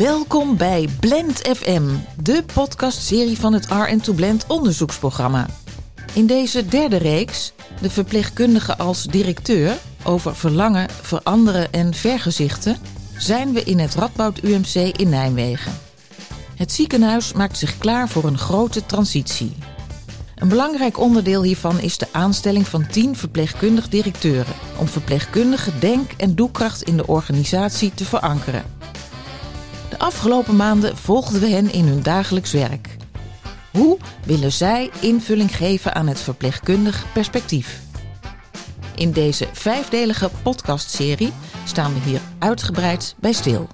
Welkom bij Blend FM, de podcastserie van het R2 Blend onderzoeksprogramma. In deze derde reeks, de verpleegkundige als directeur over verlangen, veranderen en vergezichten, zijn we in het Radboud UMC in Nijmegen. Het ziekenhuis maakt zich klaar voor een grote transitie. Een belangrijk onderdeel hiervan is de aanstelling van 10 verpleegkundig directeuren om verpleegkundige denk- en doelkracht in de organisatie te verankeren. Afgelopen maanden volgden we hen in hun dagelijks werk. Hoe willen zij invulling geven aan het verpleegkundig perspectief? In deze vijfdelige podcastserie staan we hier uitgebreid bij stil.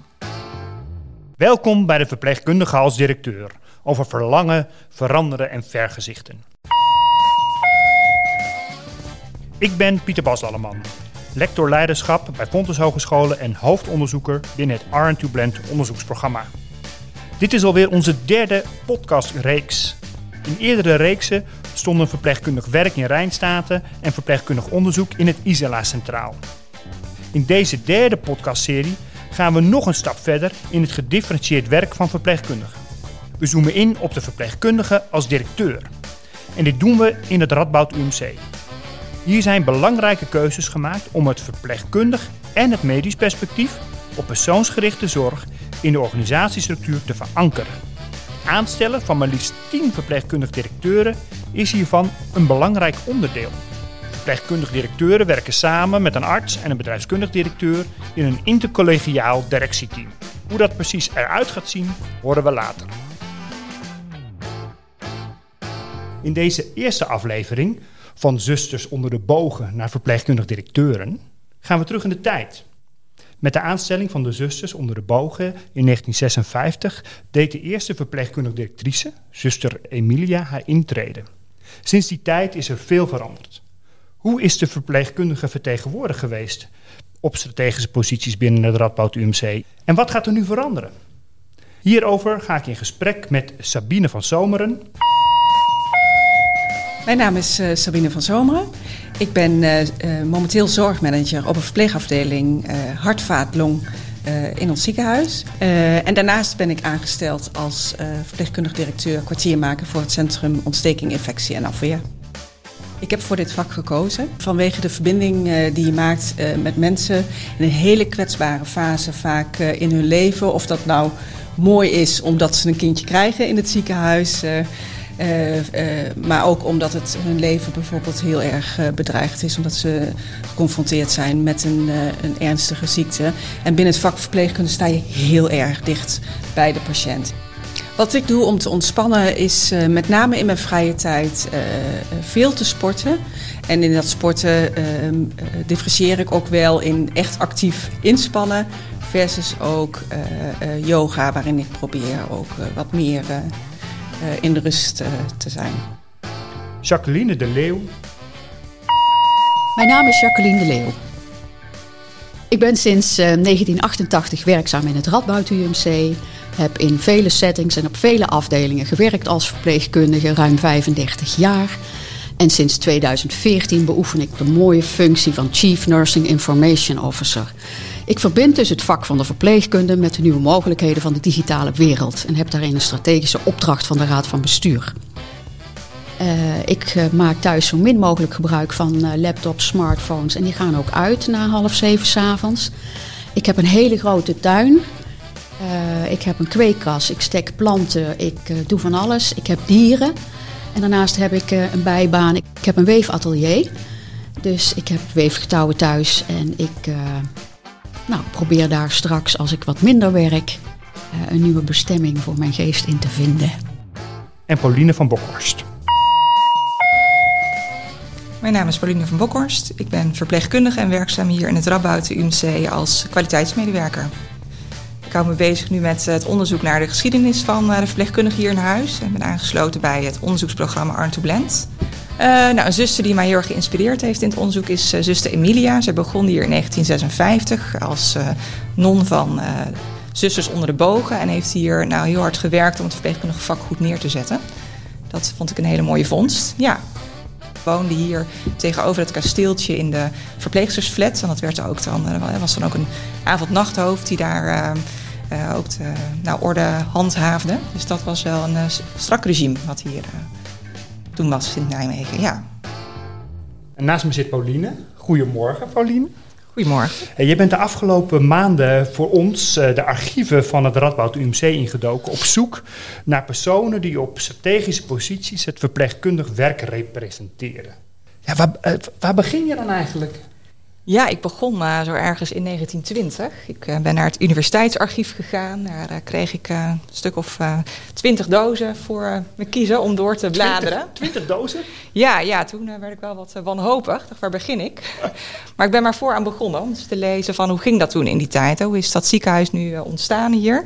Welkom bij de verpleegkundige als directeur over verlangen, veranderen en vergezichten. Ik ben Pieter Bas Alleman, lector leiderschap bij Fontes Hogescholen en hoofdonderzoeker binnen het R2 Blend onderzoeksprogramma. Dit is alweer onze derde podcastreeks. In eerdere reeksen stonden verpleegkundig werk in Rijnstaten en verpleegkundig onderzoek in het Isela Centraal. In deze derde podcastserie gaan we nog een stap verder in het gedifferentieerd werk van verpleegkundigen. We zoomen in op de verpleegkundige als directeur. En dit doen we in het Radboud UMC. Hier zijn belangrijke keuzes gemaakt om het verpleegkundig en het medisch perspectief op persoonsgerichte zorg in de organisatiestructuur te verankeren. Aanstellen van maar liefst 10 verpleegkundig directeuren is hiervan een belangrijk onderdeel. Verpleegkundig directeuren werken samen met een arts en een bedrijfskundig directeur in een intercollegiaal directieteam. Hoe dat precies eruit gaat zien, horen we later. In deze eerste aflevering van Zusters onder de bogen naar verpleegkundig directeuren gaan we terug in de tijd. Met de aanstelling van de zusters onder de bogen in 1956 deed de eerste verpleegkundig directrice, zuster Emilia, haar intrede. Sinds die tijd is er veel veranderd. Hoe is de verpleegkundige vertegenwoordigd geweest op strategische posities binnen het Radboud UMC? En wat gaat er nu veranderen? Hierover ga ik in gesprek met Sabine van Zomeren. Mijn naam is uh, Sabine van Zomeren. Ik ben uh, uh, momenteel zorgmanager op een verpleegafdeling hart, vaat, long in ons ziekenhuis. en daarnaast ben ik aangesteld als verpleegkundig directeur kwartiermaker voor het Centrum Ontsteking, Infectie en Afweer. Ik heb voor dit vak gekozen vanwege de verbinding die je maakt met mensen in een hele kwetsbare fase, vaak in hun leven. Of dat nou mooi is omdat ze een kindje krijgen in het ziekenhuis. Uh, uh, maar ook omdat het hun leven bijvoorbeeld heel erg uh, bedreigd is. Omdat ze geconfronteerd zijn met een, een, ernstige ziekte. En binnen het vak verpleegkunde sta je heel erg dicht bij de patiënt. Wat ik doe om te ontspannen is met name in mijn vrije tijd veel te sporten. En in dat sporten differentieer ik ook wel in echt actief inspannen. Versus ook yoga, waarin ik probeer ook wat meer in de rust uh, te zijn. Jacqueline de Leeuw. Mijn naam is Jacqueline de Leeuw. Ik ben sinds uh, 1988 werkzaam in het Radboud UMC. Heb in vele settings en op vele afdelingen gewerkt als verpleegkundige, ruim 35 jaar. En sinds 2014 beoefen ik de mooie functie van Chief Nursing Information Officer. Ik verbind dus het vak van de verpleegkunde met de nieuwe mogelijkheden van de digitale wereld en heb daarin een strategische opdracht van de Raad van Bestuur. Uh, ik uh, maak thuis zo min mogelijk gebruik van uh, laptops, smartphones en die gaan ook uit na half zeven s'avonds. Ik heb een hele grote tuin. ik heb een kweekkas, ik stek planten, ik doe van alles. Ik heb dieren. En daarnaast heb ik een bijbaan. Ik heb een weefatelier. Dus ik heb weefgetouwen thuis en ik nou, probeer daar straks, als ik wat minder werk, uh, een nieuwe bestemming voor mijn geest in te vinden. En Pauline van Bokhorst. Mijn naam is Pauline van Bokhorst. Ik ben verpleegkundige en werkzaam hier in het Radboud UMC als kwaliteitsmedewerker. Ik hou me bezig nu met het onderzoek naar de geschiedenis van de verpleegkundige hier in huis. En ben aangesloten bij het onderzoeksprogramma Arn to Blend. Uh, nou, een zuster die mij heel erg geïnspireerd heeft in het onderzoek is uh, zuster Emilia. Ze begon hier in 1956 als uh, non van Zusters onder de Bogen. En heeft hier nou, heel hard gewerkt om het verpleegkundige vak goed neer te zetten. Dat vond ik een hele mooie vondst. Ja, woonde hier tegenover het kasteeltje in de verpleegstersflat. En dat werd ook dan, was dan ook een avond-nachthoofd die daar ook de nou, orde handhaafde. Dus dat was wel een strak regime wat hier toen was in Nijmegen, ja. En naast me zit Pauline. Goedemorgen, Pauline. Goedemorgen. En je bent de afgelopen maanden voor ons de archieven van het Radboud UMC ingedoken op zoek naar personen die op strategische posities het verpleegkundig werk representeren. Ja, waar, waar begin je dan eigenlijk? Ja, ik begon uh, zo ergens in 1920. Ik uh, ben naar het universiteitsarchief gegaan. Daar uh, kreeg ik een stuk of twintig dozen voor me kiezen om door te bladeren. Twintig dozen? Ja, ja toen werd ik wel wat wanhopig. Dacht, waar begin ik? maar ik ben maar vooraan begonnen om eens te lezen van hoe ging dat toen in die tijd? Hoe is dat ziekenhuis nu ontstaan hier?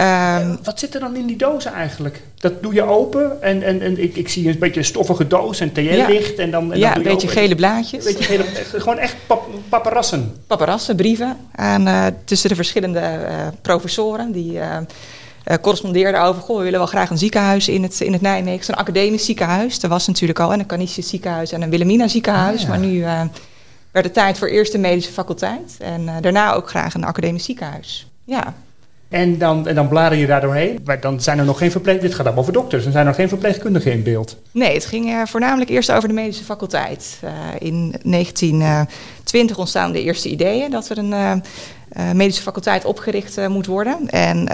Um, wat zit er dan in die dozen eigenlijk? Dat doe je open en, en, en ik, ik zie een beetje een stoffige doos en TL-licht. En dan, en ja, dan een beetje gele blaadjes. Beetje gele, gewoon echt pap, paparassen. Paparassen, brieven aan, uh, tussen de verschillende uh, professoren die uh, correspondeerden over... Goh, we willen wel graag een ziekenhuis in het, in het Nijmegen. Een academisch ziekenhuis. Er was natuurlijk al een Canisius ziekenhuis en een Wilhelmina ziekenhuis. Ah, ja. Maar nu werd het tijd voor eerst een medische faculteit. En daarna ook graag een academisch ziekenhuis. Ja. En dan, en dan blader je daar doorheen. Maar dan zijn er nog geen verpleegkundigen. Dit gaat allemaal over dokters. Dan zijn er nog geen verpleegkundigen in beeld. Nee, het ging uh, voornamelijk eerst over de medische faculteit. Uh, in 1920 ontstaan de eerste ideeën dat er een uh, medische faculteit opgericht moet worden. En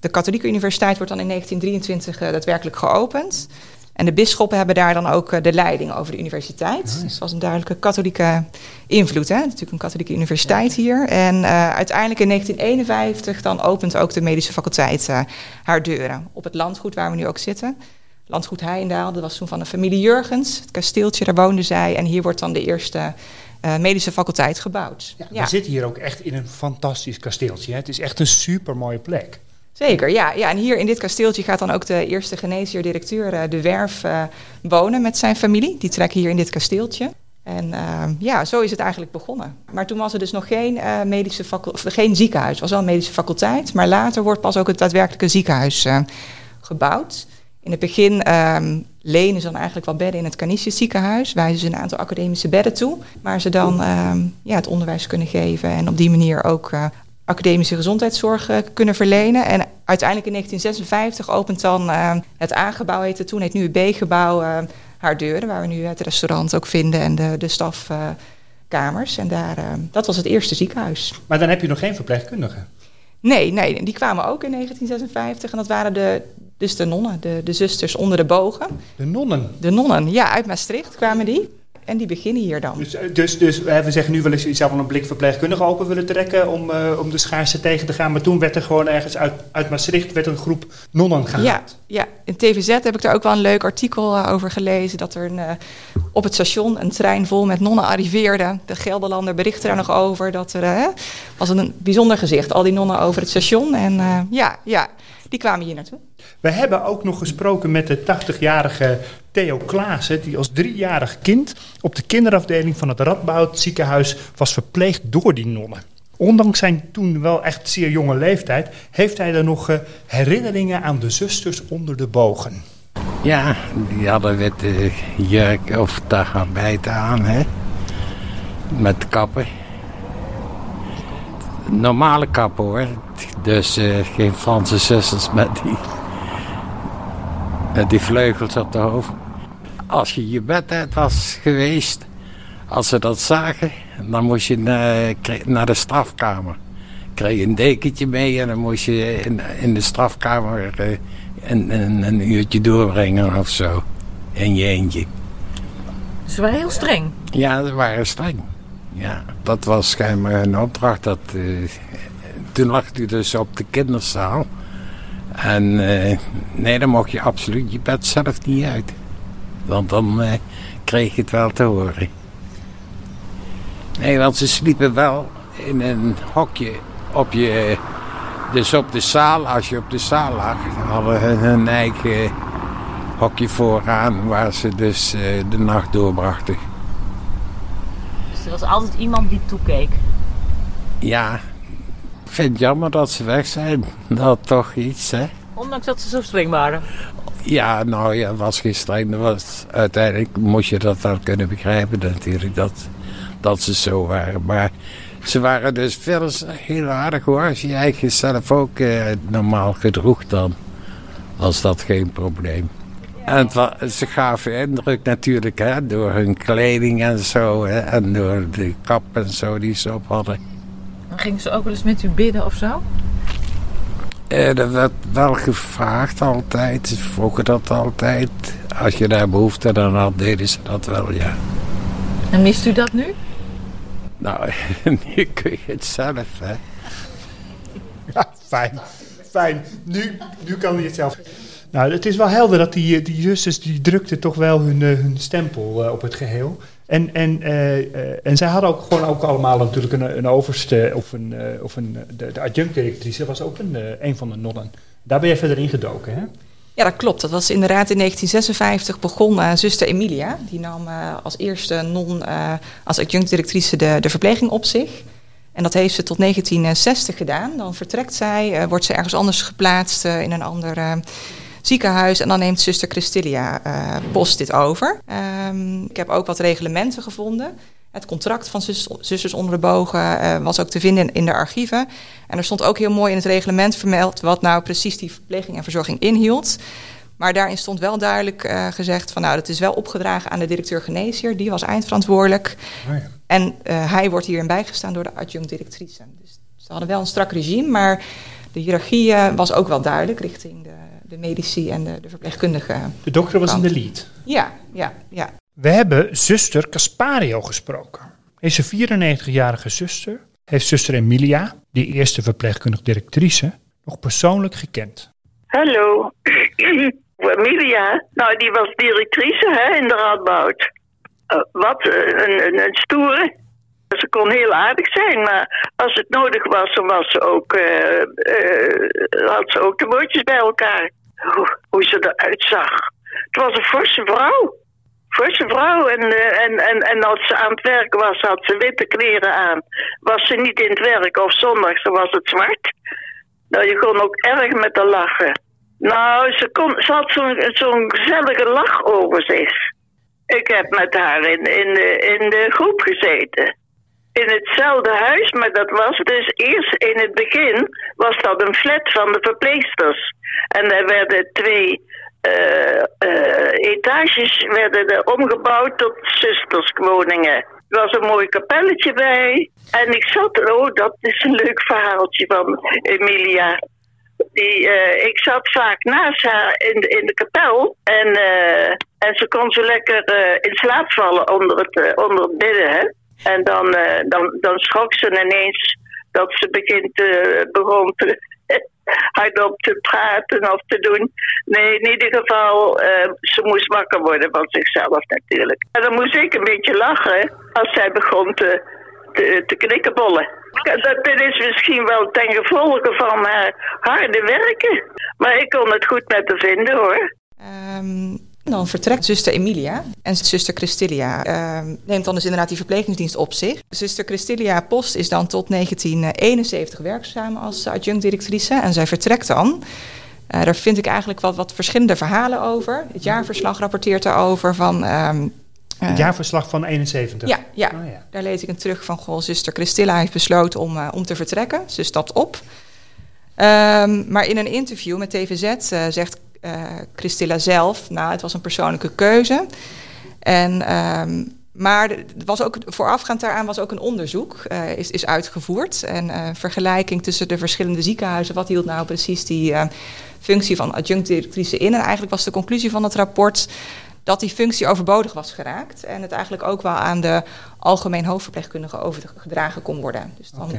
de Katholieke Universiteit wordt dan in 1923 daadwerkelijk geopend. En de bisschoppen hebben daar dan ook eh, de leiding over de universiteit. Dus dat was een duidelijke katholieke invloed. Hè? Natuurlijk een katholieke universiteit hier. En uh, uiteindelijk in 1951 dan opent ook de medische faculteit uh, haar deuren. Op het landgoed waar we nu ook zitten. Landgoed Heijendaal, dat was toen van de familie Jurgens. Het kasteeltje, daar woonden zij. En hier wordt dan de eerste uh, medische faculteit gebouwd. Ja, ja. We zitten hier ook echt in een fantastisch kasteeltje. Hè? Het is echt een super mooie plek. Zeker, ja, ja. En hier in dit kasteeltje gaat dan ook de eerste geneesheer-directeur uh, De Werf uh, wonen met zijn familie. Die trekken hier in dit kasteeltje. En uh, ja, zo is het eigenlijk begonnen. Maar toen was er dus nog geen, medische geen ziekenhuis. Het was wel een medische faculteit. Maar later wordt pas ook het daadwerkelijke ziekenhuis gebouwd. In het begin um, lenen ze dan eigenlijk wel bedden in het Canisius ziekenhuis. Wijzen ze een aantal academische bedden toe. Waar ze dan um, ja, het onderwijs kunnen geven. En op die manier ook academische gezondheidszorg uh, kunnen verlenen. En uiteindelijk in 1956 opent dan uh, het A-gebouw, heet het toen, heet nu het B-gebouw, uh, haar deuren, waar we nu het restaurant ook vinden en de, de stafkamers. en daar, dat was het eerste ziekenhuis. Maar dan heb je nog geen verpleegkundigen? Nee, nee, die kwamen ook in 1956 en dat waren de, dus de nonnen, de, de zusters onder de bogen. De nonnen? De nonnen, ja, uit Maastricht kwamen die. En die beginnen hier dan. Dus, eh, dus, dus we zeggen nu wel eens, je zou wel een blik verpleegkundige open willen trekken om, uh, om de schaarste tegen te gaan. Maar toen werd er gewoon ergens uit, uit Maastricht werd een groep nonnen gehaald. Ja, ja, in TVZ heb ik daar ook wel een leuk artikel uh, over gelezen. Dat er een, uh, op het station een trein vol met nonnen arriveerde. De Gelderlander berichtte daar nog over. Dat er was een bijzonder gezicht, al die nonnen over het station. En ja, ja, die kwamen hier naartoe. We hebben ook nog gesproken met de 80-jarige Theo Klaassen, die als driejarig kind op de kinderafdeling van het Radboud ziekenhuis was verpleegd door die nonnen. Ondanks zijn toen wel echt zeer jonge leeftijd, heeft hij er nog uh, herinneringen aan de zusters onder de bogen. Ja, die hadden witte jurk of tagabijten aan, hè? Met kappen. Normale kappen hoor. Dus uh, geen Franse zusters met die, met die vleugels op de hoofd. Als je je bed uit was geweest, als ze dat zagen, dan moest je naar, naar de strafkamer. Kreeg je een dekentje mee en dan moest je in, in de strafkamer uh, een, een, een, uurtje doorbrengen of zo. In je eentje. Ze waren heel streng? Ja, ze waren streng. Ja, dat was schijnbaar een opdracht. Dat, uh, toen lag hij dus op de kinderzaal. En uh, nee, dan mocht je absoluut je bed zelf niet uit. Want dan uh, kreeg je het wel te horen. Nee, want ze sliepen wel in een hokje op je... Dus op de zaal, als je op de zaal lag, hadden hun hun eigen hokje vooraan... waar ze dus de nacht doorbrachten. Dus er was altijd iemand die toekeek? Ja, ik vind het jammer dat ze weg zijn. Dat toch iets, hè. Ondanks dat ze zo streng waren? Ja, nou ja, was geen streng. Was, uiteindelijk moest je dat dan kunnen begrijpen natuurlijk, dat, dat ze zo waren. Maar Ze waren dus verder heel aardig hoor. Als je je eigen zelf ook eh, normaal gedroeg dan. Was dat geen probleem. En het ze gaven indruk natuurlijk hè, door hun kleding en zo. Hè, en door de kap en zo die ze op hadden. Gingen ze ook wel eens met u bidden of zo? Eh, dat werd wel gevraagd altijd. Ze vroegen dat altijd. Als je daar behoefte aan had, deden ze dat wel, ja. En mist u dat nu? Nou, nu kun je het zelf, hè. Ja, fijn. Fijn. Nu, nu kan hij het zelf. Nou, het is wel helder dat die, die zusters, die drukten toch wel hun, eh, hun stempel eh, op het geheel. En, en, eh, en zij hadden ook gewoon ook allemaal natuurlijk een, een overste, of een, eh, of een de, de adjunct-directrice was ook een, een van de nonnen. Daar ben je verder ingedoken, hè? Ja, dat klopt. Dat was inderdaad in 1956 begon zuster Emilia. Die nam als eerste non, als adjunct-directrice de, de verpleging op zich. En dat heeft ze tot 1960 gedaan. Dan vertrekt zij, wordt ze ergens anders geplaatst in een ander eh, ziekenhuis. En dan neemt zuster Christilia eh, Bos dit over. Ehm, ik heb ook wat reglementen gevonden. Het contract van zus, Zusters onder de bogen eh, was ook te vinden in, in de archieven. En er stond ook heel mooi in het reglement vermeld wat nou precies die verpleging en verzorging inhield. Maar daarin stond wel duidelijk eh, gezegd van nou, dat is wel opgedragen aan de directeur geneesheer. Die was eindverantwoordelijk. Oh ja. En hij wordt hierin bijgestaan door de adjunct-directrice. Dus ze hadden wel een strak regime, maar de hiërarchie was ook wel duidelijk richting de, de medici en de, de verpleegkundigen. De dokter was in de lead. Ja, ja, ja. We hebben zuster Caspario gesproken. Deze 94-jarige zuster heeft zuster Emilia, die eerste verpleegkundige directrice, nog persoonlijk gekend. Hallo. Emilia, nou die was directrice hè, in de Radboud. Eh, wat eh, een, een, een stoere. Ze kon heel aardig zijn, maar als het nodig was, dan was ze ook, eh, eh, had ze ook de woordjes bij elkaar. Hoe, hoe ze eruit zag. Het was een forse vrouw. Forse vrouw. En, eh, en, en, en als ze aan het werk was, had ze witte kleren aan. Was ze niet in het werk of zondags, dan was het zwart. Nou, je kon ook erg met haar lachen. Nou, ze, kon, ze had zo'n zo'n gezellige lach over zich. Ik heb met haar in, in, de, in de groep gezeten. In hetzelfde huis, maar dat was dus eerst in het begin was dat een flat van de verpleegsters. En er werden twee eh, eh, etages werden er omgebouwd tot zusterswoningen. Er was een mooi kapelletje bij. En ik zat, oh, dat is een leuk verhaaltje van Emilia. Die, eh, ik zat vaak naast haar in de, in de kapel. En, en ze kon zo lekker in slaap vallen onder het, onder het. Hè? En dan, eh, dan, dan schrok ze ineens dat ze begint, eh, begon te, hardop te praten of te doen. Nee, in ieder geval, eh, ze moest wakker worden van zichzelf natuurlijk. En dan moest ik een beetje lachen als zij begon te, te, te knikkenbollen. Dat, is misschien wel ten gevolge van haar harde werken. Maar ik kon het goed met haar vinden hoor. Ehm, dan vertrekt zuster Emilia en zuster Christilia ehm, neemt dan dus inderdaad die verplegingsdienst op zich. Zuster Christilia Post is dan tot 1971 werkzaam als adjunct-directrice en zij vertrekt dan. Eh, daar vind ik eigenlijk wat, wat verschillende verhalen over. Het jaarverslag rapporteert daarover van... ehm, Het eh, jaarverslag van 71. ja, ja. Oh, ja. daar lees ik een terug van... Goh, zuster Christilla heeft besloten om, eh, om te vertrekken. Ze stapt op. Ehm, maar in een interview met TVZ eh, zegt eh, Christilla zelf... nou, het was een persoonlijke keuze. En, ehm, maar was ook, voorafgaand daaraan was ook een onderzoek eh, is, is uitgevoerd. En eh, vergelijking tussen de verschillende ziekenhuizen. Wat hield nou precies die functie van adjunct-directrice in? En eigenlijk was de conclusie van het rapport dat die functie overbodig was geraakt. En het eigenlijk ook wel aan de algemeen hoofdverpleegkundige overgedragen kon worden. Dus dan,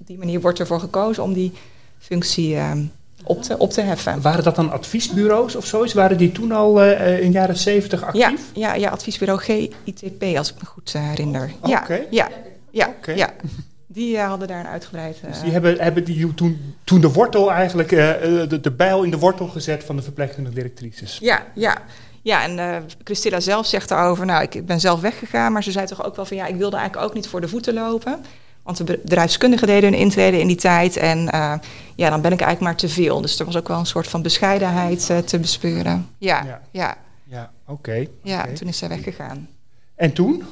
op die manier wordt ervoor gekozen om die functie eh, op, te, op te heffen. Waren dat dan adviesbureaus of zoiets? Waren die toen al eh, eh, in de jaren 70 actief? Ja, ja, ja, adviesbureau GITP, als ik me goed eh, herinner. Ja, Oké. ja, ja. Die hadden daar een uitgebreid... Dus die hebben, hebben die toen, toen de wortel eigenlijk, de, de bijl in de wortel gezet van de verpleegkundige directrices. Ja, ja. Ja, en eh Christilla zelf zegt daarover, nou, ik ben zelf weggegaan, maar ze zei toch ook wel van, ja, ik wilde eigenlijk ook niet voor de voeten lopen. Want de bedrijfskundigen deden hun intrede in die tijd en eh, ja, dan ben ik eigenlijk maar te veel. Dus er was ook wel een soort van bescheidenheid eh, te bespeuren. Ja, Ja. ja, ja, Ja, oké. oké. toen is zij weggegaan. En toen?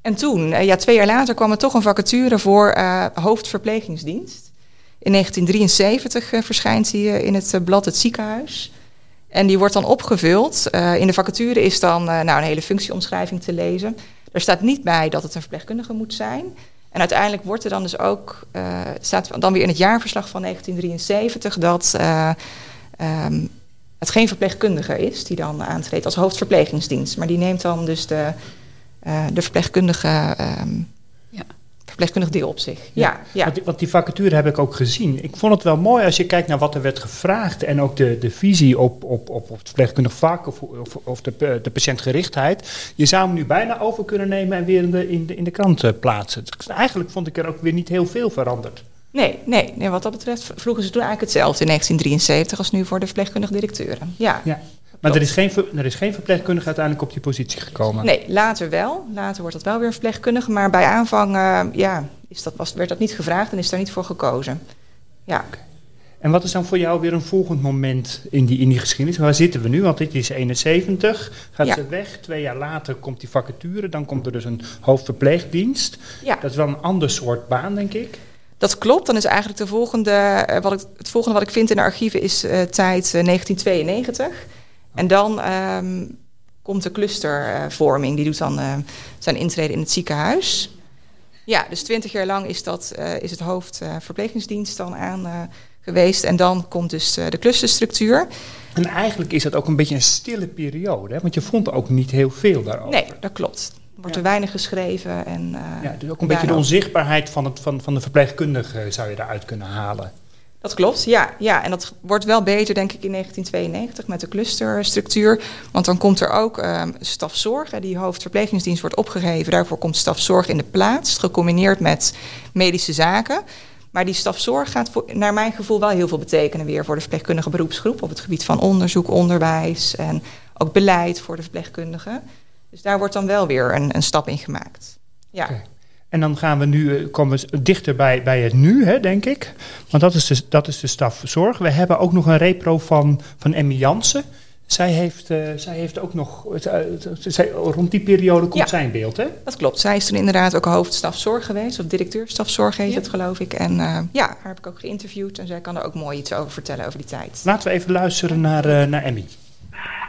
En toen, eh, ja, twee jaar later, kwam er toch een vacature voor hoofdverplegingsdienst. In 1973 uh, verschijnt die in het blad Het Ziekenhuis. En die wordt dan opgevuld. in de vacature is dan nou, een hele functieomschrijving te lezen. Er staat niet bij dat het een verpleegkundige moet zijn. En uiteindelijk wordt er dan dus ook, staat dan weer in het jaarverslag van 1973 dat um, het geen verpleegkundige is die dan aantreedt als hoofdverplegingsdienst. Maar die neemt dan dus de, uh, de verpleegkundige, ja. Verpleegkundig deel op zich. Ja, ja, ja. Want, die, want, die, vacature heb ik ook gezien. Ik vond het wel mooi als je kijkt naar wat er werd gevraagd en ook de, de visie op, op, op, op het verpleegkundig vak of, of, of de, de patiëntgerichtheid. Je zou hem nu bijna over kunnen nemen en weer in de, in de, in de krant uh, plaatsen. Dus eigenlijk vond ik er ook weer niet heel veel veranderd. Nee, nee, nee, wat dat betreft vroegen ze toen eigenlijk hetzelfde in 1973 als nu voor de verpleegkundige directeuren. Ja. ja. Maar er is, geen, er is geen verpleegkundige uiteindelijk op die positie gekomen? Nee, later wel. Later wordt dat wel weer een verpleegkundige. Maar bij aanvang uh, ja, is dat, was, werd dat niet gevraagd en is daar niet voor gekozen. Ja. En wat is dan voor jou weer een volgend moment in die, in die geschiedenis? Waar zitten we nu? Want dit is 71, gaat ze weg. Twee jaar later komt die vacature. Dan komt er dus een hoofdverpleegdienst. Ja. Dat is wel een ander soort baan, denk ik. Dat klopt. Dan is eigenlijk de volgende, eh, wat ik, het volgende wat ik vind in de archieven is uh, tijd 1992. En dan um, komt de clustervorming. Die doet dan uh, zijn intrede in het ziekenhuis. Ja, dus twintig jaar lang is, dat, is het hoofd verplegingsdienst dan aan geweest. En dan komt dus de clusterstructuur. En eigenlijk is dat ook een beetje een stille periode, hè? want je vond ook niet heel veel daarover. Nee, dat klopt wordt er weinig geschreven. En, uh, ja, dus ook een beetje de onzichtbaarheid van, het, van, van de verpleegkundige zou je daaruit kunnen halen. Dat klopt, ja, ja. En dat wordt wel beter, denk ik, in 1992 met de clusterstructuur. Want dan komt er ook um, stafzorg. Die hoofdverplegingsdienst wordt opgegeven. Daarvoor komt stafzorg in de plaats, gecombineerd met medische zaken. Maar die stafzorg gaat naar mijn gevoel wel heel veel betekenen weer voor de verpleegkundige beroepsgroep. Op het gebied van onderzoek, onderwijs en ook beleid voor de verpleegkundigen. Dus daar wordt dan wel weer een, een stap in gemaakt. Ja. En dan gaan we nu, eh, komen we dichter bij, bij het nu, hè, denk ik. Want dat is, de, dat is de stafzorg. We hebben ook nog een repro van, van Emmy Jansen. Zij heeft, uh, zij heeft ook nog, uh, zij, rond die periode komt zijn beeld, hè? Dat klopt. Zij is toen inderdaad ook hoofdstafzorg geweest, of directeur stafzorg heet het, geloof ik. En uh, ja, haar heb ik ook geïnterviewd en zij kan er ook mooi iets over vertellen over die tijd. Laten we even luisteren naar, naar Emmy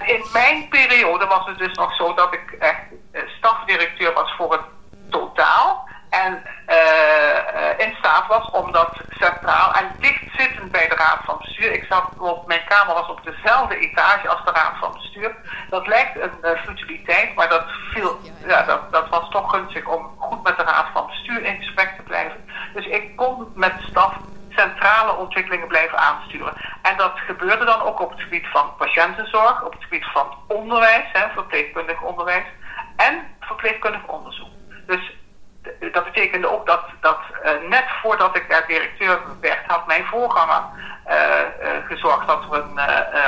in mijn periode was het dus nog zo dat ik echt eh, stafdirecteur was voor het totaal. En uh, in staat was om dat centraal en dicht zittend bij de Raad van Bestuur. Ik zat op, mijn kamer was op dezelfde etage als de Raad van Bestuur. Dat lijkt een uh, futiliteit, maar dat, viel, ja, dat, dat was toch gunstig om goed met de Raad van Bestuur in gesprek te blijven. Dus ik kon met staf centrale ontwikkelingen blijven aansturen. En dat gebeurde dan ook op het gebied van patiëntenzorg, op het gebied van onderwijs, hè, verpleegkundig onderwijs en verpleegkundig onderzoek. Dus dat betekende ook dat, dat uh, net voordat ik daar directeur werd, had mijn voorganger uh, uh, gezorgd dat er een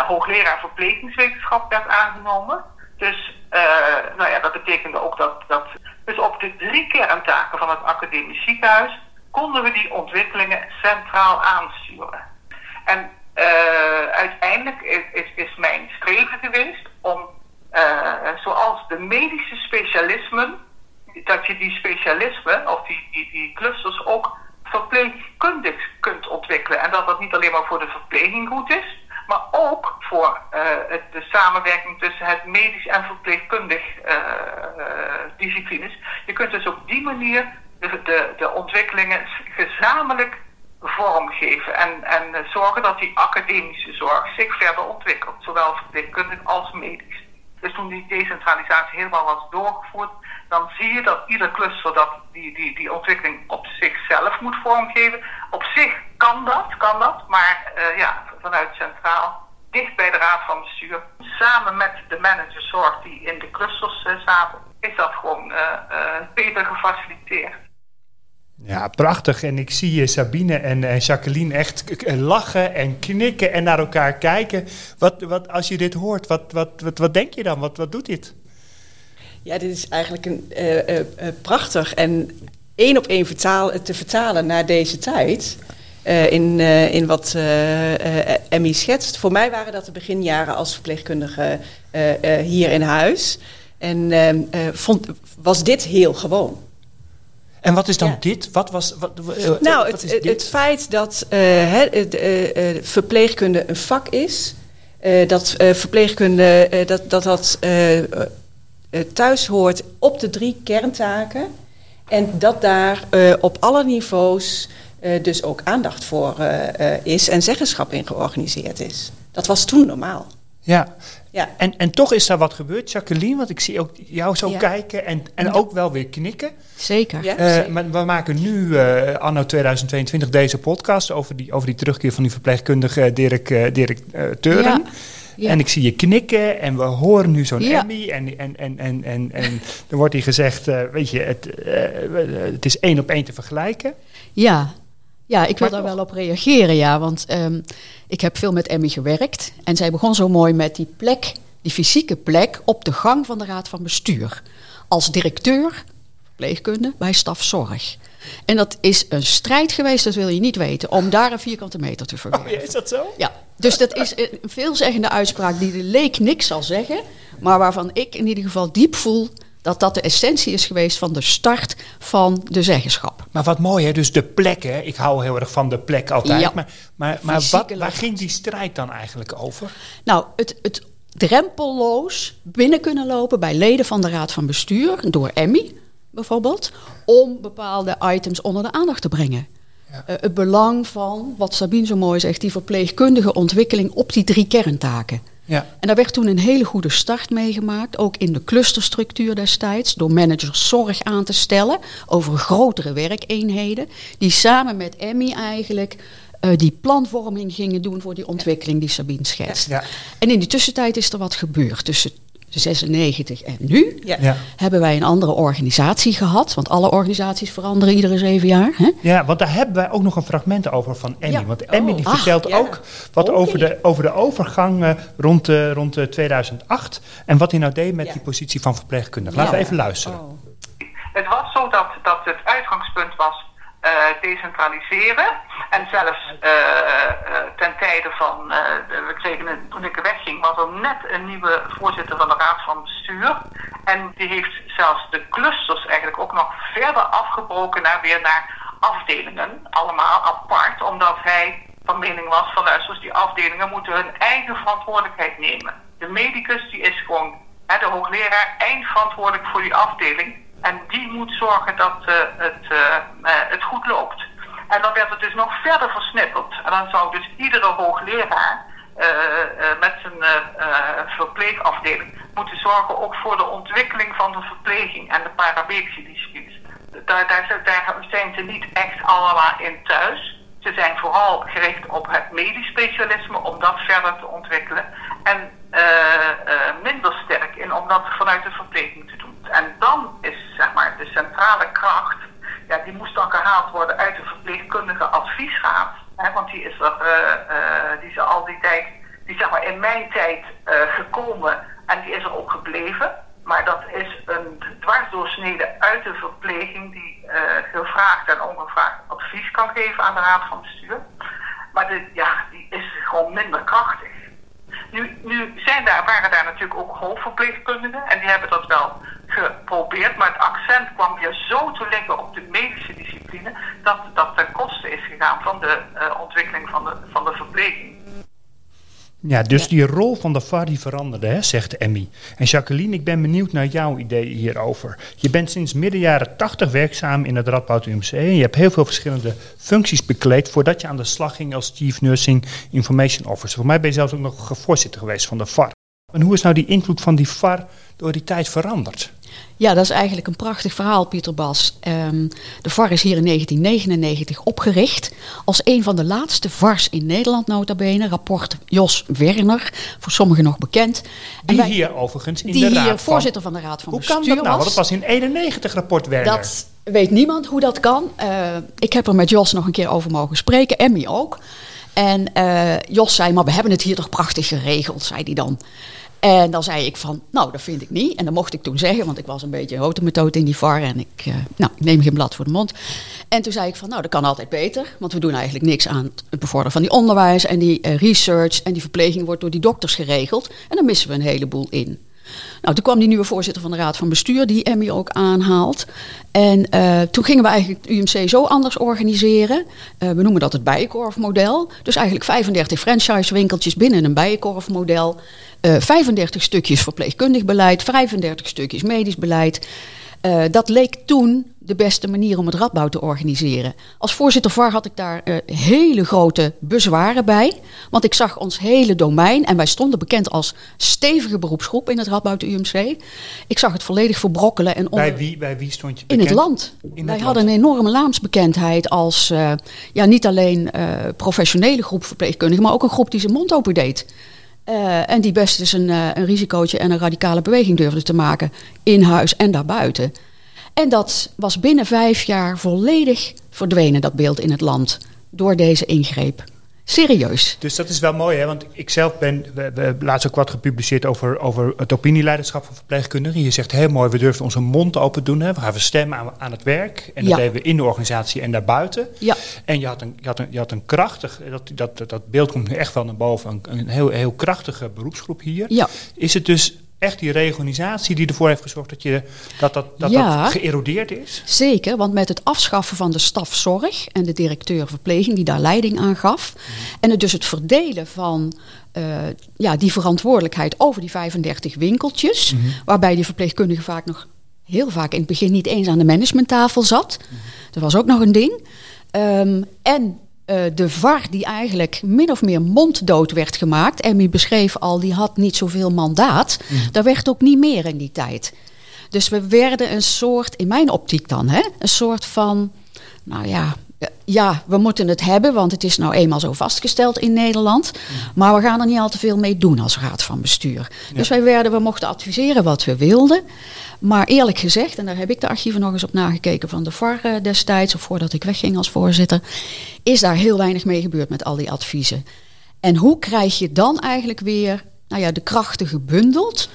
hoogleraar verplegingswetenschap werd aangenomen. Dus nou ja, dat betekende ook dat, dat dus op de drie kerntaken van het academisch ziekenhuis konden we die ontwikkelingen centraal aansturen. En uiteindelijk is, is, is, mijn streven geweest om, zoals de medische specialismen, dat je die specialismen of die, die, die clusters ook verpleegkundig kunt ontwikkelen. En dat dat niet alleen maar voor de verpleging goed is, maar ook voor uh, het, de samenwerking tussen het medisch en verpleegkundig disciplines. Je kunt dus op die manier de, de, de ontwikkelingen gezamenlijk vormgeven en, en zorgen dat die academische zorg zich verder ontwikkelt, zowel verpleegkundig als medisch. Dus toen die decentralisatie helemaal was doorgevoerd, dan zie je dat ieder cluster die, die, die ontwikkeling op zichzelf moet vormgeven. Op zich kan dat, kan dat, maar uh, ja, vanuit centraal, dicht bij de raad van bestuur, samen met de managerzorg die in de clusters uh, zaten, is dat gewoon uh, beter gefaciliteerd. Ja, prachtig. En ik zie Sabine en, en Jacqueline echt lachen en knikken en naar elkaar kijken. Wat, wat, als je dit hoort, wat, wat, wat, wat denk je dan? Wat, wat doet dit? Ja, dit is eigenlijk een, uh, uh, prachtig en één op één vertaal, te vertalen naar deze tijd. in, in wat Emmy schetst. Voor mij waren dat de beginjaren als verpleegkundige hier in huis. En ehm, eh, vond, was dit heel gewoon. En wat is dan Ja. dit? Wat was. Wat, eh, Nou, wat het, is het, dit? het feit dat eh, eh, eh, verpleegkunde een vak is, eh, dat eh, verpleegkunde eh, dat dat, dat eh, eh, thuis hoort op de drie kerntaken en dat daar eh, op alle niveaus eh, dus ook aandacht voor eh, eh, is en zeggenschap in georganiseerd is. Dat was toen normaal. Ja. Ja. En, en toch is daar wat gebeurd, Jacqueline, want ik zie ook jou zo Ja. kijken en, en ook wel weer knikken. Zeker. Ja, Eh, zeker. maar we maken nu, eh, anno 2022, deze podcast over die, over die terugkeer van die verpleegkundige Dirk, eh, Dirk eh, Teuren. Ja. En ik zie je knikken en we horen nu zo'n Ja. Emmy. En, en, en, en, en, en dan wordt hier gezegd, eh, weet je, het, eh, het is één op één te vergelijken. Ja, ja ik wil daar wel op reageren, ja. Want ehm, ik heb veel met Emmy gewerkt. En zij begon zo mooi met die plek, die fysieke plek op de gang van de Raad van Bestuur. Als directeur verpleegkunde bij stafzorg. En dat is een strijd geweest, dat wil je niet weten, om daar een vierkante meter te Oh, verwerven. ja, is dat zo? Ja, dus dat is een veelzeggende uitspraak die de leek niks zal zeggen, maar waarvan ik in ieder geval diep voel dat dat de essentie is geweest van de start van de zeggenschap. Maar wat mooi, hè? dus de plek, hè? ik hou heel erg van de plek altijd. Ja. Maar, maar, maar wat, waar ging die strijd dan eigenlijk over? Nou, het, het drempelloos binnen kunnen lopen bij leden van de Raad van Bestuur, door Emmy bijvoorbeeld, om bepaalde items onder de aandacht te brengen. Eh, het belang van, wat Sabine zo mooi zegt, die verpleegkundige ontwikkeling op die drie kerntaken. Ja. En daar werd toen een hele goede start meegemaakt, ook in de clusterstructuur destijds, door managers zorg aan te stellen over grotere werkeenheden, die samen met Emmy eigenlijk eh, die planvorming gingen doen voor die ontwikkeling die Sabine schetst. Ja. En in die tussentijd is er wat gebeurd. Tussen 96 en nu Ja. Ja. hebben wij een andere organisatie gehad. Want alle organisaties veranderen iedere zeven jaar. Hè? Ja, want daar hebben wij ook nog een fragment over van Emmy. Ja. Want Emmy die Oh. vertelt Ah, ja. ook wat over, de, over de overgang eh, rond, eh, rond eh, 2008. En wat hij nou deed met Ja. die positie van verpleegkundige. Laten we even luisteren. Oh. Het was zo dat, dat het uitgangspunt was eh, decentraliseren. En zelfs eh, eh, ten tijde van, eh, we kregen een, toen ik wegging, was er net een nieuwe voorzitter van de Raad van Bestuur. En die heeft zelfs de clusters eigenlijk ook nog verder afgebroken naar weer naar afdelingen, allemaal apart, omdat hij van mening was van luister, eens, die afdelingen moeten hun eigen verantwoordelijkheid nemen. De medicus die is gewoon, hè, de hoogleraar, eindverantwoordelijk voor die afdeling. En die moet zorgen dat eh, het, eh, eh, het goed loopt. En dan werd het dus nog verder versnipperd. En dan zou dus iedere hoogleraar met zijn verpleegafdeling moeten zorgen ook voor de ontwikkeling van de verpleging en de paramedische disciplines. Daar, daar, daar zijn ze niet echt allemaal in thuis. Ze zijn vooral gericht op het medisch specialisme om dat verder te ontwikkelen. En minder sterk in om dat vanuit de verpleging te doen. En dan is zeg maar de centrale kracht, ja, die moest dan gehaald worden uit de verpleegkundige adviesraad. Hè, want die is er, eh, eh, die is al die tijd, die zeg maar in mijn tijd eh, gekomen en die is er ook gebleven. Maar dat is een dwarsdoorsnede uit de verpleging die gevraagd en ongevraagd advies kan geven aan de raad van bestuur. Maar ja, die is gewoon minder krachtig. Nu, nu zijn daar, waren daar natuurlijk ook hoofdverpleegkundigen en die hebben dat wel geprobeerd, maar het accent kwam weer zo te liggen op de medische discipline dat dat ten koste is gegaan van de eh, ontwikkeling van de, van de verpleging. Ja, dus die rol van de VAR die veranderde, hè, zegt Emmy. En Jacqueline, ik ben benieuwd naar jouw idee hierover. Je bent sinds midden jaren 80 werkzaam in het Radboud UMC. En je hebt heel veel verschillende functies bekleed voordat je aan de slag ging als Chief Nursing Information Officer. Voor mij ben je zelfs ook nog voorzitter geweest van de VAR. En hoe is nou die invloed van die VAR door die tijd veranderd? Ja, dat is eigenlijk een prachtig verhaal, Pieter Bas. Ehm, de VAR is hier in 1999 opgericht als een van de laatste VARs in Nederland, nota bene. Rapport Jos Werner, voor sommigen nog bekend. En Die wij- hier overigens in die de hier raad van- voorzitter van de Raad van Hoe kan Bestuur dat nou? Want was. het was in 91 rapport Werner. Dat weet niemand hoe dat kan. Eh, ik heb er met Jos nog een keer over mogen spreken, Emmy ook. En eh, Jos zei, maar we hebben het hier toch prachtig geregeld, zei hij dan. En dan zei ik van, nou, dat vind ik niet. En dat mocht ik toen zeggen, want ik was een beetje hotemethode in die VAR. En ik, eh, nou, ik neem geen blad voor de mond. En toen zei ik van, nou, dat kan altijd beter. Want we doen eigenlijk niks aan het bevorderen van die onderwijs. En die eh, research en die verpleging wordt door die dokters geregeld. En dan missen we een heleboel in. Nou, toen kwam die nieuwe voorzitter van de Raad van Bestuur, die Emmy ook aanhaalt. En uh, toen gingen we eigenlijk het UMC zo anders organiseren. Uh, we noemen dat het bijenkorfmodel. Dus eigenlijk 35 franchisewinkeltjes binnen een bijenkorfmodel. Uh, 35 stukjes verpleegkundig beleid, 35 stukjes medisch beleid. Dat leek toen de beste manier om het radbouw te organiseren. Als voorzitter VAR had ik daar uh, hele grote bezwaren bij. Want ik zag ons hele domein, en wij stonden bekend als stevige beroepsgroep in het radbouw te UMC. Ik zag het volledig verbrokkelen. En onder... bij, wie, bij wie stond je bekend? In het land. In wij hadden een enorme naamsbekendheid als uh, ja, niet alleen professionele groep verpleegkundigen, maar ook een groep die zijn mond open deed. Uh, en die best eens een, uh, een risicootje en een radicale beweging durfde te maken. In huis en daarbuiten. En dat was binnen vijf jaar volledig verdwenen, dat beeld in het land. Door deze ingreep. Serieus. Dus dat is wel mooi, hè? want ik zelf ben, we hebben laatst ook wat gepubliceerd over, over het opinieleiderschap van verpleegkundigen. Je zegt heel mooi, we durven onze mond open doen, hè? we gaan stemmen aan, aan het werk. En dat ja. deden we in de organisatie en daarbuiten. Ja. En je had een, je had een, je had een krachtig, dat, dat, dat beeld komt nu echt wel naar boven, een, een heel, heel krachtige beroepsgroep hier. Ja. Is het dus echt die reorganisatie die ervoor heeft gezorgd dat je, dat, dat, dat, ja, dat geërodeerd is? Zeker, want met het afschaffen van de stafzorg en de directeur verpleging die daar leiding aan gaf, mm. en het dus het verdelen van uh, ja, die verantwoordelijkheid over die 35 winkeltjes, mm. waarbij die verpleegkundige vaak nog heel vaak in het begin niet eens aan de managementtafel zat. Mm. Dat was ook nog een ding. Um, en uh, de VAR die eigenlijk min of meer monddood werd gemaakt. Emmy beschreef al, die had niet zoveel mandaat. Mm. Daar werd ook niet meer in die tijd. Dus we werden een soort, in mijn optiek dan, hè, een soort van, nou ja, ja, we moeten het hebben, want het is nou eenmaal zo vastgesteld in Nederland. Maar we gaan er niet al te veel mee doen als raad van bestuur. Ja. Dus wij werden, we mochten adviseren wat we wilden. Maar eerlijk gezegd, en daar heb ik de archieven nog eens op nagekeken van de VAR uh, destijds, of voordat ik wegging als voorzitter, is daar heel weinig mee gebeurd met al die adviezen. En hoe krijg je dan eigenlijk weer nou ja, de krachten gebundeld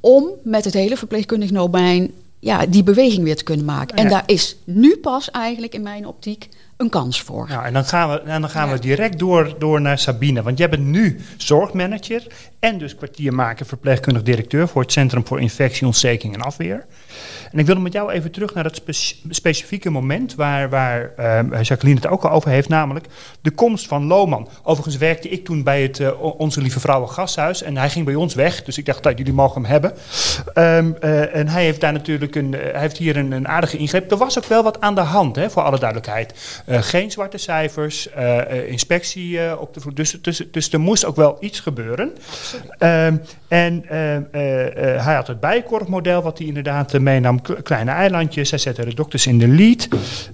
om met het hele verpleegkundig domein ja, die beweging weer te kunnen maken? Ja. En daar is nu pas eigenlijk in mijn optiek een kans voor. Ja, en dan gaan we, en dan gaan ja. we direct door, door naar Sabine. Want jij bent nu zorgmanager en dus kwartiermaker verpleegkundig directeur voor het Centrum voor Infectie, Ontsteking en Afweer. En ik wil met jou even terug naar dat spe specifieke moment waar, waar uh, Jacqueline het ook al over heeft, namelijk de komst van Lohman. Overigens werkte ik toen bij het uh, Onze Lieve Vrouwen Gasthuis en hij ging bij ons weg, dus ik dacht dat jullie mogen hem hebben. Um, uh, en hij heeft daar natuurlijk een, hij heeft hier een, een, aardige ingreep. Er was ook wel wat aan de hand, hè, voor alle duidelijkheid. Geen zwarte cijfers, inspectie op de vloer, dus, dus, dus er moest ook wel iets gebeuren. En hij had het bijkorfmodel wat hij inderdaad meenam kleine eilandjes. Hij zette de dokters in de lead.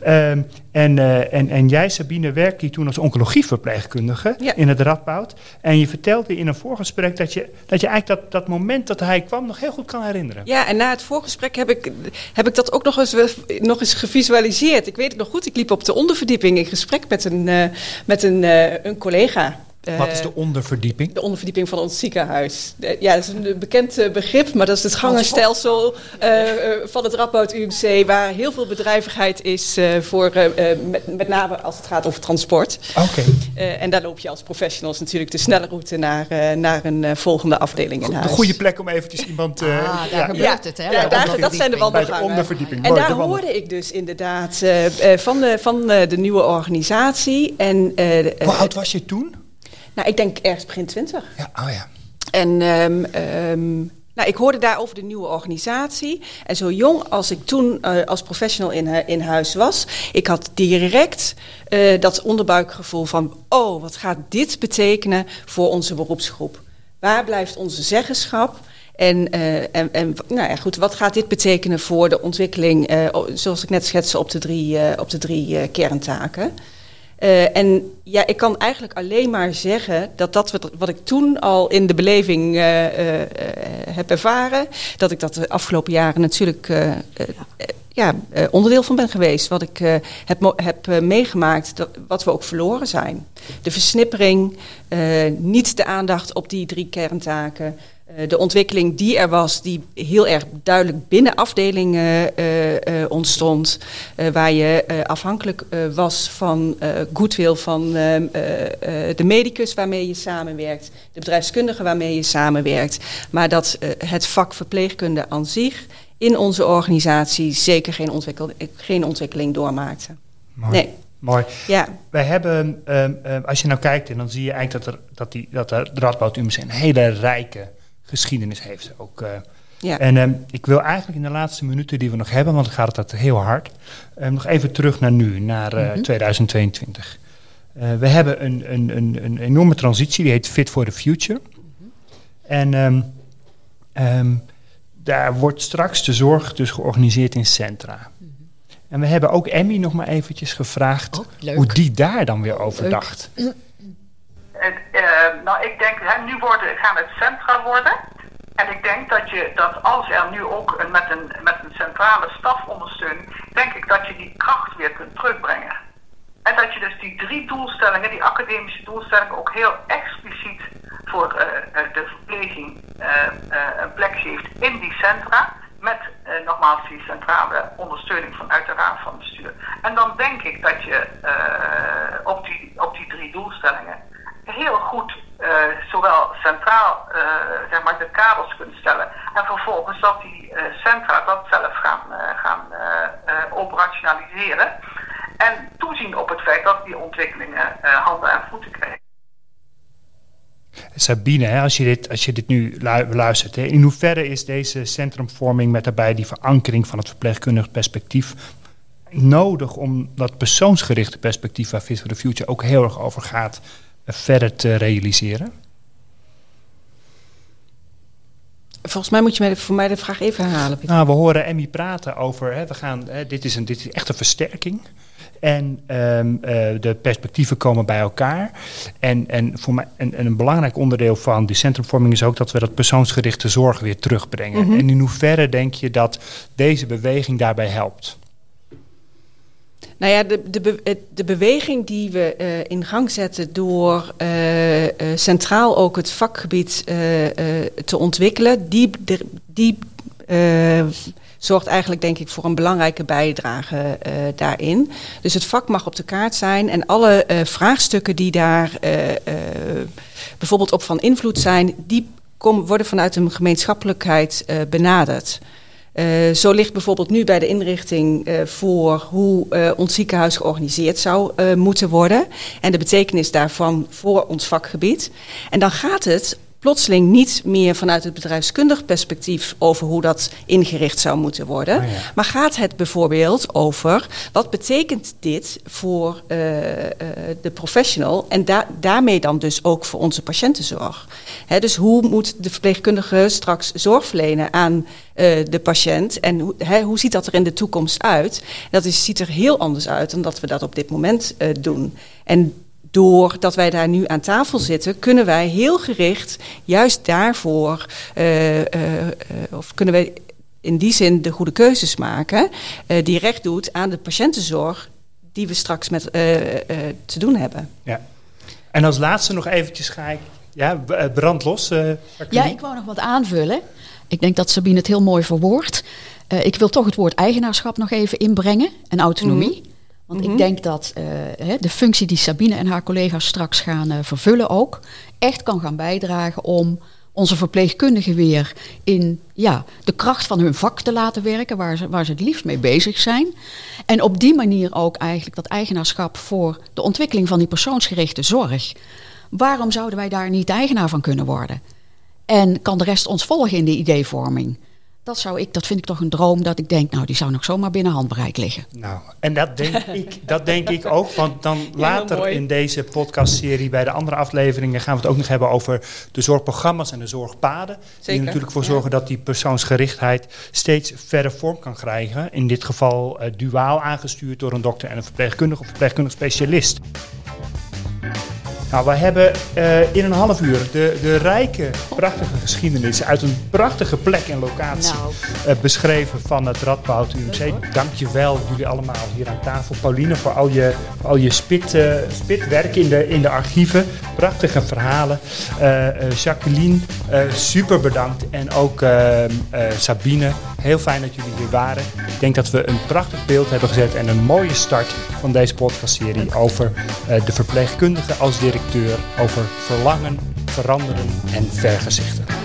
Um, en, en, en jij, Sabine, werkte toen als oncologieverpleegkundige ja. in het Radboud. En je vertelde in een voorgesprek dat je, dat je eigenlijk dat, dat moment dat hij kwam nog heel goed kan herinneren. Ja, en na het voorgesprek heb ik, heb ik dat ook nog eens, nog eens gevisualiseerd. Ik weet het nog goed, ik liep op de onderverdieping in gesprek met een, met een, een collega. Wat is de onderverdieping? De onderverdieping van ons ziekenhuis. Ja, dat is een bekend begrip, maar dat is het gangenstelsel uh, van het Radboud UMC, waar heel veel bedrijvigheid is uh, voor, met, met, name als het gaat over transport. Oké. Okay. en daar loop je als professionals natuurlijk de snelle route naar, naar een volgende afdeling in huis. Een goede plek om eventjes iemand... ah, daar ja. gebeurt ja, het, hè? Ja, daar, dat zijn de wandelgangen. Bij de onderverdieping. En daar hoorde ik dus inderdaad van, de, van de nieuwe organisatie. En, Hoe oud was je toen? Nou, ik denk ergens begin twintig. Ja, oh ja. En um, um, nou, ik hoorde daar over de nieuwe organisatie. En zo jong als ik toen uh, als professional in, in huis was, ik had direct uh, dat onderbuikgevoel van: oh, wat gaat dit betekenen voor onze beroepsgroep? Waar blijft onze zeggenschap? En, en, en nou ja, goed, wat gaat dit betekenen voor de ontwikkeling, zoals ik net schetste, op de drie, op de drie kerntaken? Uh, en ja, ik kan eigenlijk alleen maar zeggen dat dat wat, ik toen al in de beleving uh, uh, heb ervaren, dat ik dat de afgelopen jaren natuurlijk ja, onderdeel van ben geweest. Wat ik heb, heb meegemaakt, dat, wat we ook verloren zijn. De versnippering, niet de aandacht op die drie kerntaken. Eh, de ontwikkeling die er was, die heel erg duidelijk binnen afdelingen uh, uh, ontstond. waar je afhankelijk was van goodwill van de medicus waarmee je samenwerkt, de bedrijfskundige waarmee je samenwerkt. Maar dat het vak verpleegkunde aan zich in onze organisatie zeker geen, ontwikkel geen ontwikkeling doormaakte. Mooi. Nee. Mooi. Ja. Wij hebben, um, als je nou kijkt, en dan zie je eigenlijk dat, er, dat, die, dat de Radboud UMC een hele rijke geschiedenis heeft. Ook, uh, ja. En um, ik wil eigenlijk in de laatste minuten die we nog hebben, want dan gaat het heel hard, um, nog even terug naar nu, naar uh, mm -hmm. 2022. Uh, we hebben een, een, een, een, enorme transitie, die heet Fit for the Future. Mm -hmm. En um, daar wordt straks de zorg dus georganiseerd in centra. Mm -hmm. En we hebben ook Emmy nog maar eventjes gevraagd oh, hoe die daar dan weer over leuk. Uh, nou, ik denk, hè, nu worden, gaan het centra worden. En ik denk dat je dat als er nu ook een, met, een, met een centrale stafondersteuning, denk ik dat je die kracht weer kunt terugbrengen. En dat je dus die drie doelstellingen, die academische doelstellingen, ook heel expliciet voor uh, de verpleging een plek geeft in die centra. Met nogmaals die centrale ondersteuning vanuit de raad van bestuur. En dan denk ik dat je op, die, op die drie doelstellingen heel goed uh, zowel centraal uh, zeg maar de kaders kunt stellen en vervolgens dat die uh, centra dat zelf gaan, gaan operationaliseren en toezien op het feit dat die ontwikkelingen handen en voeten krijgen. Sabine, als, je dit, als je dit nu luistert, in hoeverre is deze centrumvorming met daarbij die verankering van het verpleegkundig perspectief nodig om dat persoonsgerichte perspectief waar Fit for the Future ook heel erg over gaat, verder te realiseren? Volgens mij moet je mij voor mij de vraag even herhalen. Nou, we horen Emmy praten over, hè, we gaan, hè, dit, is een, dit is echt een versterking. En um, uh, de perspectieven komen bij elkaar. En, en, voor mij, en, en, een belangrijk onderdeel van die centrumvorming is ook dat we dat persoonsgerichte zorg weer terugbrengen. Mm -hmm. En in hoeverre denk je dat deze beweging daarbij helpt? Nou ja, de, de, de beweging die we uh, in gang zetten door uh, uh, centraal ook het vakgebied te ontwikkelen, die, die zorgt eigenlijk denk ik voor een belangrijke bijdrage daarin. Dus het vak mag op de kaart zijn en alle vraagstukken die daar bijvoorbeeld op van invloed zijn, die komen, worden vanuit een gemeenschappelijkheid benaderd. Uh, zo ligt bijvoorbeeld nu bij de inrichting uh, voor hoe uh, ons ziekenhuis georganiseerd zou moeten worden. En de betekenis daarvan voor ons vakgebied. En dan gaat het plotseling niet meer vanuit het bedrijfskundig perspectief over hoe dat ingericht zou moeten worden. Oh ja. Maar gaat het bijvoorbeeld over wat betekent dit voor uh, uh, de professional en da daarmee dan dus ook voor onze patiëntenzorg. Hè, dus hoe moet de verpleegkundige straks zorg verlenen aan uh, de patiënt en hoe, hè, hoe ziet dat er in de toekomst uit? Dat is, ziet er heel anders uit dan dat we dat op dit moment doen. En doordat wij daar nu aan tafel zitten, kunnen wij heel gericht juist daarvoor, uh, uh, of kunnen wij in die zin de goede keuzes maken, die recht doet aan de patiëntenzorg die we straks met te doen hebben. Ja. En als laatste nog eventjes ga ik, ja, brandlos. ja, ik wou nog wat aanvullen. Ik denk dat Sabine het heel mooi verwoordt. ik wil toch het woord eigenaarschap nog even inbrengen en autonomie. Mm. Want ik mhm. denk dat uh, de functie die Sabine en haar collega's straks gaan uh, vervullen ook echt kan gaan bijdragen om onze verpleegkundigen weer in ja, de kracht van hun vak te laten werken, waar ze, waar ze het liefst mee bezig zijn. En op die manier ook eigenlijk dat eigenaarschap voor de ontwikkeling van die persoonsgerichte zorg. Waarom zouden wij daar niet eigenaar van kunnen worden? En kan de rest ons volgen in de ideevorming? Dat zou ik, dat vind ik toch een droom dat ik denk, nou, die zou nog zomaar binnen handbereik liggen. Nou, en dat denk ik, dat denk ik ook. Want dan later in deze podcastserie, bij de andere afleveringen, gaan we het ook nog hebben over de zorgprogramma's en de zorgpaden. Zeker, die natuurlijk voor zorgen dat die persoonsgerichtheid steeds verder vorm kan krijgen. In dit geval uh, duaal aangestuurd door een dokter en een verpleegkundige of verpleegkundig specialist. Nou, we hebben eh, in een half uur de, de rijke, prachtige geschiedenis uit een prachtige plek en locatie Nou. eh, beschreven van het Radboud UMC. Dank je wel, jullie allemaal hier aan tafel. Pauline, voor al je, voor al je spit, eh, spitwerk in de, in de archieven. Prachtige verhalen. Jacqueline, super bedankt. En ook Sabine, heel fijn dat jullie hier waren. Ik denk dat we een prachtig beeld hebben gezet en een mooie start van deze podcastserie over eh, de verpleegkundige als directeur, over verlangen, veranderen en vergezicht.